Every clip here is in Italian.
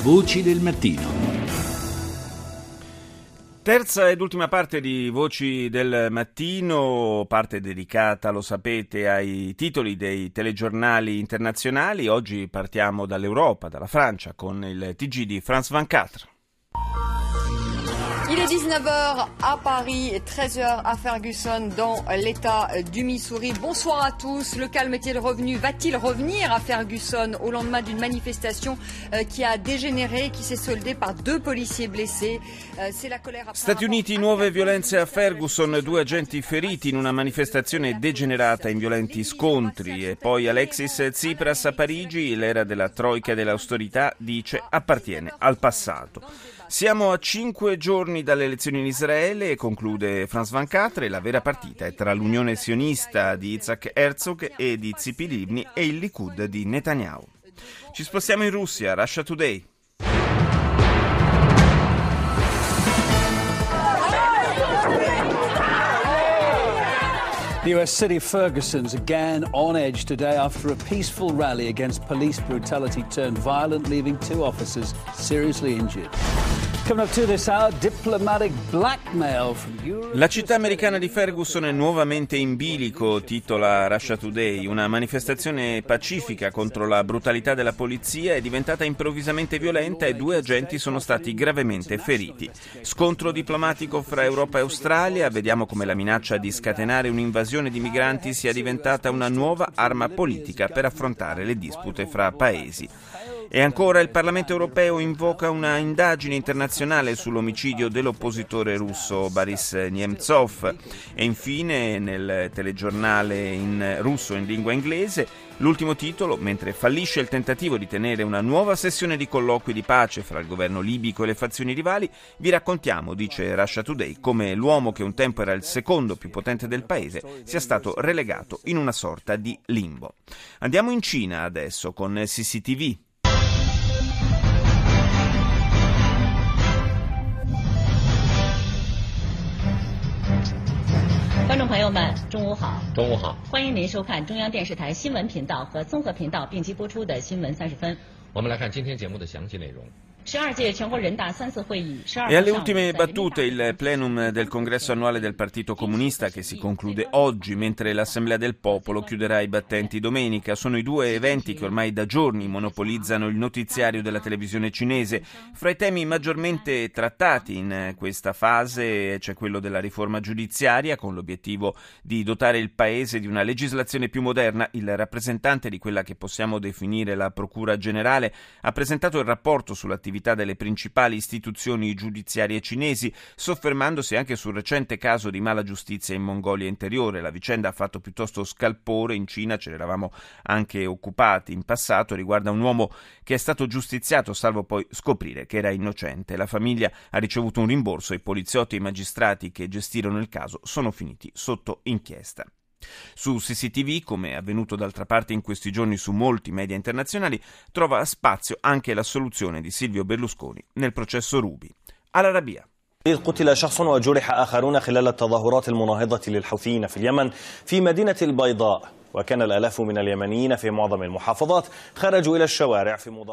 Voci del mattino. Terza ed ultima parte di Voci del Mattino, parte dedicata, lo sapete, ai titoli dei telegiornali internazionali. Oggi partiamo dall'Europa, dalla Francia, con il TG di France 24. Il est 19h à Paris et 13h à Ferguson dans l'État du Missouri. Bonsoir à tous. Le calme est-il revenu Va-t-il revenir à Ferguson au lendemain d'une manifestation euh, qui a dégénéré, qui s'est soldée par deux policiers blessés euh, C'est la colère Stati Uniti, nuove violenze a Ferguson, due agenti feriti in una manifestazione degenerata in violenti scontri. E poi Alexis Tsipras a Parigi, l'era della troica e dell'austerità, dice appartiene al passato. Siamo a cinque giorni dalle elezioni in Israele conclude Franz Van Catre. La vera partita è tra l'unione sionista di Isaac Herzog e di Zipi Livni e il Likud di Netanyahu. Ci spostiamo in Russia, Russia Today. The US city of Ferguson's again on edge today after a peaceful rally against police brutality turned violent, leaving two officers seriously injured. La città americana di Ferguson è nuovamente in bilico, titola Russia Today. Una manifestazione pacifica contro la brutalità della polizia è diventata improvvisamente violenta e due agenti sono stati gravemente feriti. Scontro diplomatico fra Europa e Australia, vediamo come la minaccia di scatenare un'invasione di migranti sia diventata una nuova arma politica per affrontare le dispute fra paesi. E ancora il Parlamento europeo invoca una indagine internazionale sull'omicidio dell'oppositore russo Boris Nemtsov. E infine nel telegiornale in russo in lingua inglese l'ultimo titolo, mentre fallisce il tentativo di tenere una nuova sessione di colloqui di pace fra il governo libico e le fazioni rivali, vi raccontiamo, dice Russia Today, come l'uomo che un tempo era il secondo più potente del paese sia stato relegato in una sorta di limbo. Andiamo in Cina adesso con CCTV. 观众朋友们，中午好！中午好！欢迎您收看中央电视台新闻频道和综合频道并机播出的新闻三十分。我们来看今天节目的详细内容。E alle ultime battute il plenum del congresso annuale del Partito Comunista che si conclude oggi, mentre l'Assemblea del Popolo chiuderà i battenti domenica. Sono i due eventi che ormai da giorni monopolizzano il notiziario della televisione cinese. Fra i temi maggiormente trattati in questa fase c'è quello della riforma giudiziaria, con l'obiettivo di dotare il Paese di una legislazione più moderna. Il rappresentante di quella che possiamo definire la Procura Generale ha presentato il rapporto sull'attività attività delle principali istituzioni giudiziarie cinesi, soffermandosi anche sul recente caso di mala giustizia in Mongolia interiore. La vicenda ha fatto piuttosto scalpore in Cina, ce l'eravamo anche occupati in passato, riguarda un uomo che è stato giustiziato salvo poi scoprire che era innocente. La famiglia ha ricevuto un rimborso e i poliziotti e i magistrati che gestirono il caso sono finiti sotto inchiesta. Su CCTV, come è avvenuto d'altra parte in questi giorni su molti media internazionali, trova spazio anche la soluzione di Silvio Berlusconi nel processo Ruby. All'Arabia. قتل شخص وجرح آخرون خلال التظاهرات المناهضة للحوثيين في اليمن في مدينة البيضاء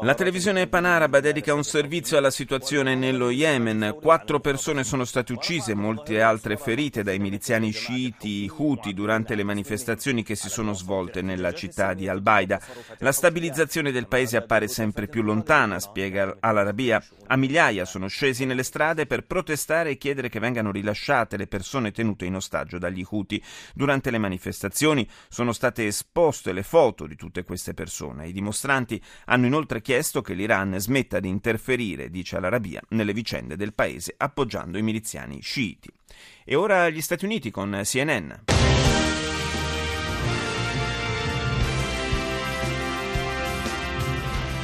la televisione panaraba dedica un servizio alla situazione nello Yemen. Quattro persone sono state uccise, molte altre ferite dai miliziani sciiti Houthi durante le manifestazioni che si sono svolte nella città di Al-Baida. La stabilizzazione del paese appare sempre più lontana, spiega Al-Arabia. A migliaia sono scesi nelle strade per protestare e chiedere che vengano rilasciate le persone tenute in ostaggio dagli Houthi. Durante le manifestazioni sono state state esposte le foto di tutte queste persone. I dimostranti hanno inoltre chiesto che l'Iran smetta di interferire, dice l'Arabia, nelle vicende del paese appoggiando i miliziani sciiti. E ora gli Stati Uniti con CNN.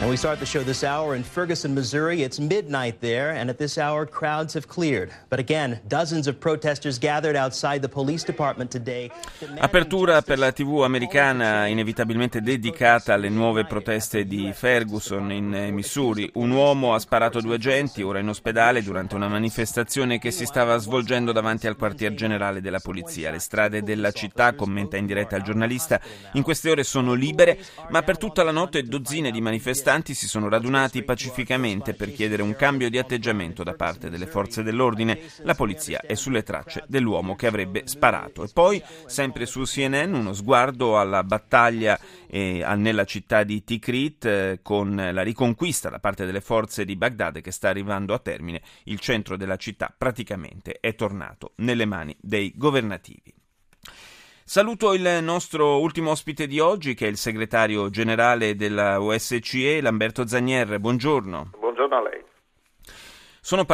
And we start the show this hour in Ferguson, Missouri. It's midnight there, and at this hour, crowds have cleared. But again, dozens of protesters gathered outside the police department today. Apertura per la TV americana inevitabilmente dedicata alle nuove proteste di Ferguson in Missouri. Un uomo ha sparato due agenti, ora in ospedale, durante una manifestazione che si stava svolgendo davanti al quartier generale della polizia. Le strade della città, commenta in diretta il giornalista, in queste ore sono libere, ma per tutta la notte dozzine di manifestanti manifestanti si sono radunati pacificamente per chiedere un cambio di atteggiamento da parte delle forze dell'ordine. La polizia è sulle tracce dell'uomo che avrebbe sparato. E poi, sempre su CNN, uno sguardo alla battaglia eh, nella città di Tikrit eh, con la riconquista da parte delle forze di Baghdad che sta arrivando a termine. Il centro della città praticamente è tornato nelle mani dei governativi. Saluto il nostro ultimo ospite di oggi, che è il segretario generale della OSCE, Lamberto Zagnier. Buongiorno. Buongiorno a lei. Sono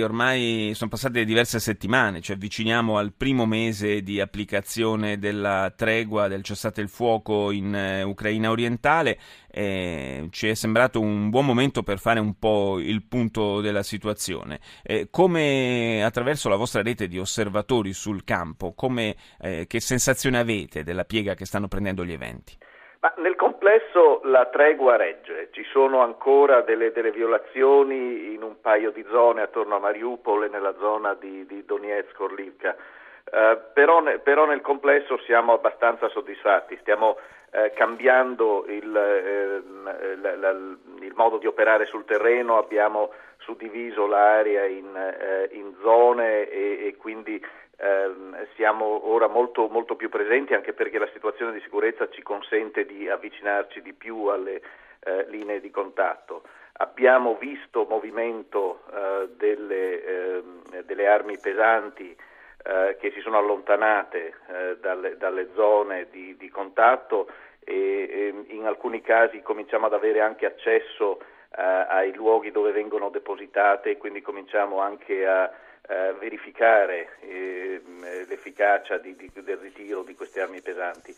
ormai sono passate diverse settimane, ci avviciniamo al primo mese di applicazione della tregua del cessate il fuoco in uh, Ucraina orientale. Eh, ci è sembrato un buon momento per fare un po' il punto della situazione. Eh, come attraverso la vostra rete di osservatori sul campo, come, eh, che sensazione avete della piega che stanno prendendo gli eventi? Ma nel complesso la tregua regge, ci sono ancora delle, delle, violazioni in un paio di zone attorno a Mariupol e nella zona di, di Donetsk, Orlivka, uh, però, però, nel complesso siamo abbastanza soddisfatti, stiamo uh, cambiando il, uh, la, la, il, modo di operare sul terreno, abbiamo suddiviso l'area in, in zone e, e quindi eh, siamo ora molto, molto, più presenti anche perché la situazione di sicurezza ci consente di avvicinarci di più alle eh, linee di contatto. Abbiamo visto movimento eh, delle, ehm, delle, armi pesanti eh, che si sono allontanate eh, dalle, dalle, zone di, di contatto e, e, ehm, in alcuni casi cominciamo ad avere anche accesso eh, ai luoghi dove vengono depositate e quindi cominciamo anche a eh, verificare eh, l'efficacia di, di, del ritiro di queste armi pesanti.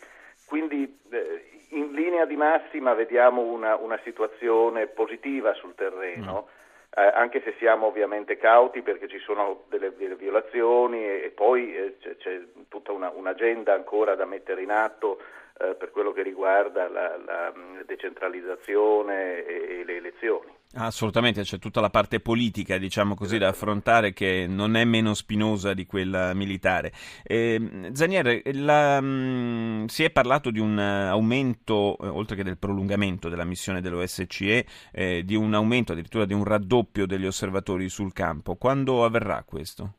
Quindi eh, in linea di massima vediamo una, una situazione positiva sul terreno. Mm. Eh, anche se siamo ovviamente cauti perché ci sono delle, delle violazioni e, e poi eh, c'è, c'è, tutta una, un'agenda ancora da mettere in atto eh, per quello che riguarda la, la decentralizzazione e, e le elezioni. Assolutamente, c'è tutta la parte politica, diciamo così, da affrontare che non è meno spinosa di quella militare. Eh, Zanier, la, mh, si è parlato di un aumento, eh, oltre che del prolungamento della missione dell'OSCE, eh, di un aumento, addirittura di un raddoppio degli osservatori sul campo. Quando avverrà questo?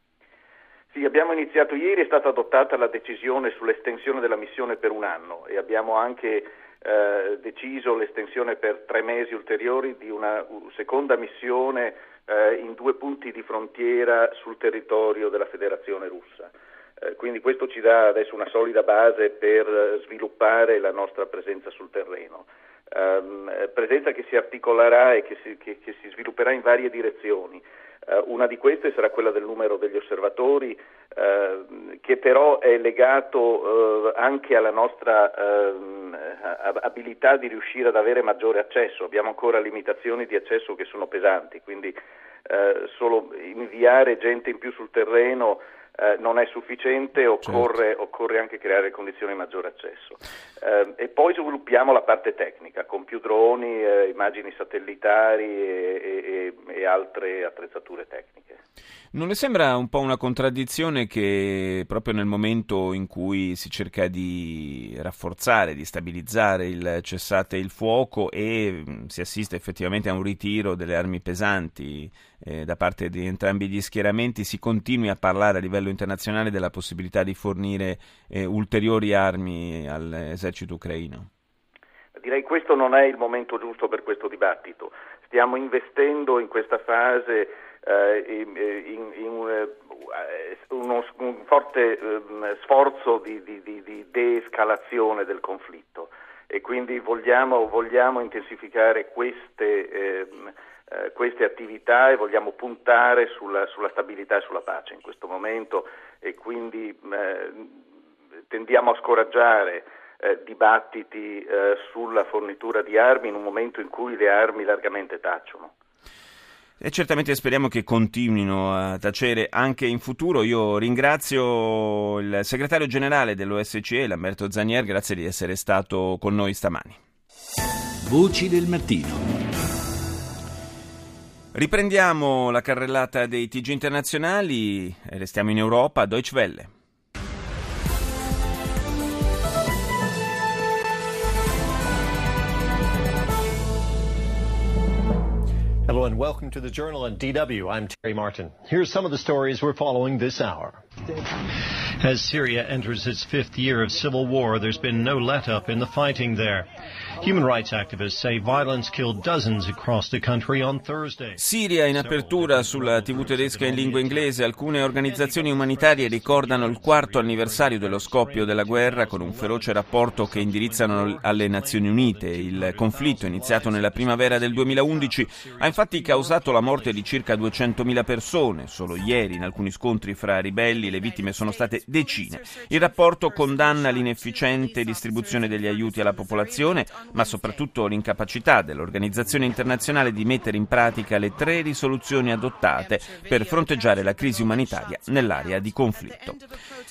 Sì, abbiamo iniziato ieri, è stata adottata la decisione sull'estensione della missione per un anno e abbiamo anche eh, deciso l'estensione per tre mesi ulteriori di una seconda missione eh, in due punti di frontiera sul territorio della Federazione russa. Eh, quindi questo ci dà adesso una solida base per sviluppare la nostra presenza sul terreno. Ehm, presenza che si articolerà e che si, che, che si svilupperà in varie direzioni. Uh, una di queste sarà quella del numero degli osservatori, uh, che però è legato uh, anche alla nostra ehm, abilità di riuscire ad avere maggiore accesso. Abbiamo ancora limitazioni di accesso che sono pesanti, quindi solo inviare gente in più sul terreno eh, non è sufficiente, occorre, certo. occorre, anche creare condizioni di maggiore accesso. Eh, e poi sviluppiamo la parte tecnica con più droni, eh, immagini satellitari e, e, e altre attrezzature tecniche. Non le sembra un po' una contraddizione che proprio nel momento in cui si cerca di rafforzare, di stabilizzare il cessate il fuoco e mm, si assiste effettivamente a un ritiro delle armi pesanti eh, da parte di entrambi gli schieramenti, si continui a parlare a livello internazionale della possibilità di fornire eh, ulteriori armi all'esercito ucraino? Direi che questo non è il momento giusto per questo dibattito. Stiamo investendo in questa fase eh, in, in, in eh, uno, un forte um, sforzo di, di, di, di de-escalazione del conflitto e quindi vogliamo, vogliamo intensificare queste, ehm, eh, queste, attività e vogliamo puntare sulla, sulla, stabilità e sulla pace in questo momento e quindi eh, tendiamo a scoraggiare eh, dibattiti eh, sulla fornitura di armi in un momento in cui le armi largamente tacciono. E certamente speriamo che continuino a tacere anche in futuro. Io ringrazio il segretario generale dell'OSCE, Lamberto Zanier, grazie di essere stato con noi stamani. Voci del mattino. Riprendiamo la carrellata dei TG internazionali, restiamo in Europa, Deutsche Welle. Hello and welcome to the Journal on DW. I'm Terry Martin. Here's some of the stories we're following this hour. As Syria enters its fifth year of civil war, there's been no let up in the fighting there. Human rights activists say violence killed dozens across the country on Thursday. Siria in apertura sulla TV tedesca in lingua inglese. Alcune organizzazioni umanitarie ricordano il quarto anniversario dello scoppio della guerra con un feroce rapporto che indirizzano alle Nazioni Unite. Il conflitto iniziato nella primavera del 2011 ha infatti causato la morte di circa 200.000 persone. Solo ieri in alcuni scontri fra ribelli le vittime sono state decine. Il rapporto condanna l'inefficiente distribuzione degli aiuti alla popolazione ma soprattutto l'incapacità dell'organizzazione internazionale di mettere in pratica le tre risoluzioni adottate per fronteggiare la crisi umanitaria nell'area di conflitto.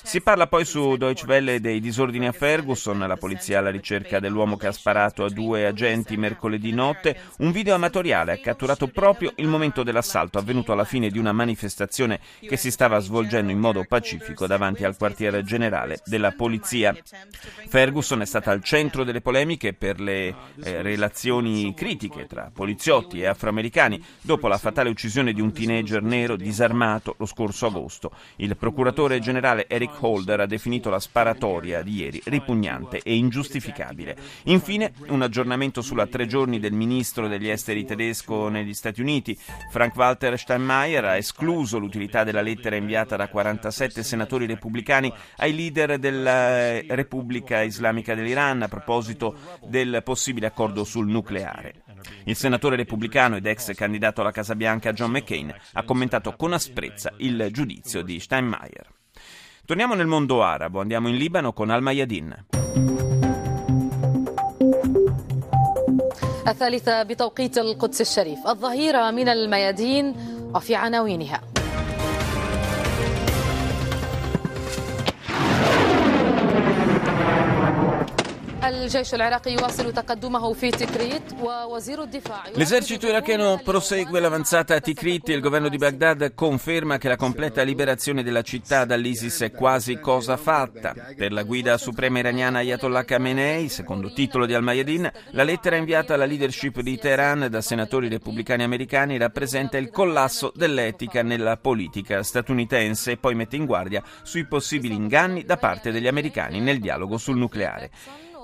Si parla poi su Deutsche Welle dei disordini a Ferguson, la polizia alla ricerca dell'uomo che ha sparato a due agenti mercoledì notte. Un video amatoriale ha catturato proprio il momento dell'assalto avvenuto alla fine di una manifestazione che si stava svolgendo in modo pacifico davanti al quartiere generale della polizia. Ferguson è stata al centro delle polemiche per le eh, relazioni critiche tra poliziotti e afroamericani dopo la fatale uccisione di un teenager nero disarmato lo scorso agosto. Il procuratore generale Eric Holder ha definito la sparatoria di ieri ripugnante e ingiustificabile. Infine, un aggiornamento sulla tre giorni del ministro degli esteri tedesco negli Stati Uniti. Frank-Walter Steinmeier ha escluso l'utilità della lettera inviata da 47 senatori repubblicani ai leader della Repubblica Islamica dell'Iran a proposito del possibile accordo sul nucleare. Il senatore repubblicano ed ex candidato alla Casa Bianca John McCain ha commentato con asprezza il giudizio di Steinmeier. Torniamo nel mondo arabo, andiamo in Libano con Al Mayadin. الثالثة بتوقيت القدس الشريف الظهيرة من الميادين وفي عناوينها L'esercito iracheno prosegue l'avanzata a Tikrit e il governo di Baghdad conferma che la completa liberazione della città dall'ISIS è quasi cosa fatta. Per la guida suprema iraniana Ayatollah Khamenei, secondo titolo di Al-Mayadin, la lettera inviata alla leadership di Teheran da senatori repubblicani americani rappresenta il collasso dell'etica nella politica statunitense e poi mette in guardia sui possibili inganni da parte degli americani nel dialogo sul nucleare.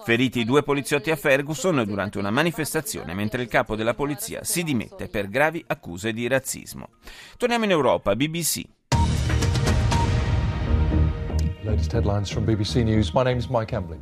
Feriti due poliziotti a Ferguson durante una manifestazione mentre il capo della polizia si dimette per gravi accuse di razzismo. Torniamo in Europa, BBC. Latest headlines from BBC News. My name is Mike Embley.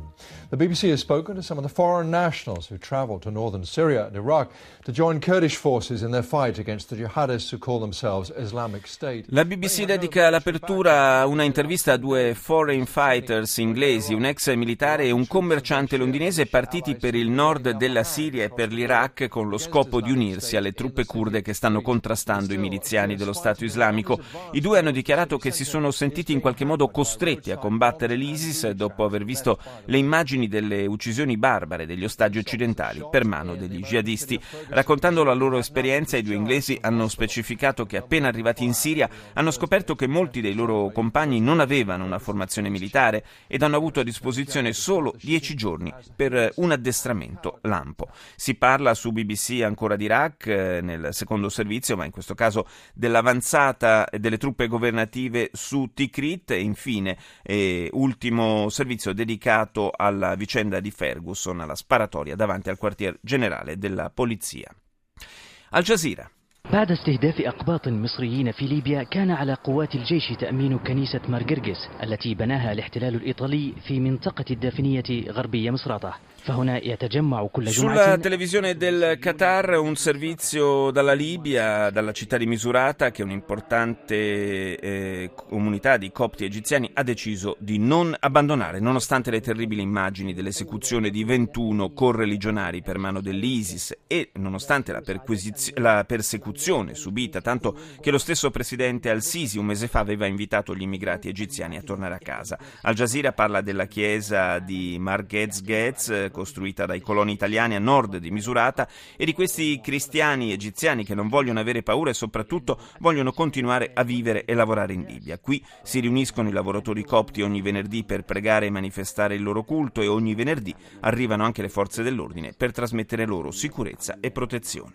The BBC has spoken to some of the foreign nationals who travelled to northern Syria and Iraq to join Kurdish forces in their fight against the jihadists who call themselves Islamic State. La BBC dedica l'apertura a una intervista a due foreign fighters inglesi, un ex militare e un commerciante londinese partiti per il nord della Siria e per l'Iraq con lo scopo di unirsi alle truppe kurde che stanno contrastando i miliziani dello Stato islamico. I due hanno dichiarato che si sono sentiti in qualche modo costretti a combattere l'ISIS dopo aver visto le immagini delle uccisioni barbare degli ostaggi occidentali per mano degli jihadisti. Raccontando la loro esperienza, i due inglesi hanno specificato che appena arrivati in Siria hanno scoperto che molti dei loro compagni non avevano una formazione militare ed hanno avuto a disposizione solo dieci giorni per un addestramento lampo. Si parla su BBC ancora di Iraq eh, nel secondo servizio, ma in questo caso dell'avanzata delle truppe governative su Tikrit e infine eh, ultimo servizio dedicato alla vicenda di Ferguson, alla sparatoria davanti al quartier generale della polizia. Al Jazeera. بعد استهداف أقباط مصريين في ليبيا كان على قوات الجيش تأمين كنيسة مارجرجس التي بناها الاحتلال الإيطالي في منطقة الدافنية غربية مصراتة Sulla televisione del Qatar un servizio dalla Libia, dalla città di Misurata, che è un'importante eh, comunità di copti egiziani, ha deciso di non abbandonare, nonostante le terribili immagini dell'esecuzione di 21 correligionari per mano dell'ISIS e nonostante la, la persecuzione subita, tanto che lo stesso presidente al-Sisi un mese fa aveva invitato gli immigrati egiziani a tornare a casa. Al Jazeera parla della chiesa di Margez Ghez, costruita dai coloni italiani a nord di Misurata, e di questi cristiani egiziani che non vogliono avere paura e soprattutto vogliono continuare a vivere e lavorare in Libia. Qui si riuniscono i lavoratori copti ogni venerdì per pregare e manifestare il loro culto e ogni venerdì arrivano anche le forze dell'ordine per trasmettere loro sicurezza e protezione.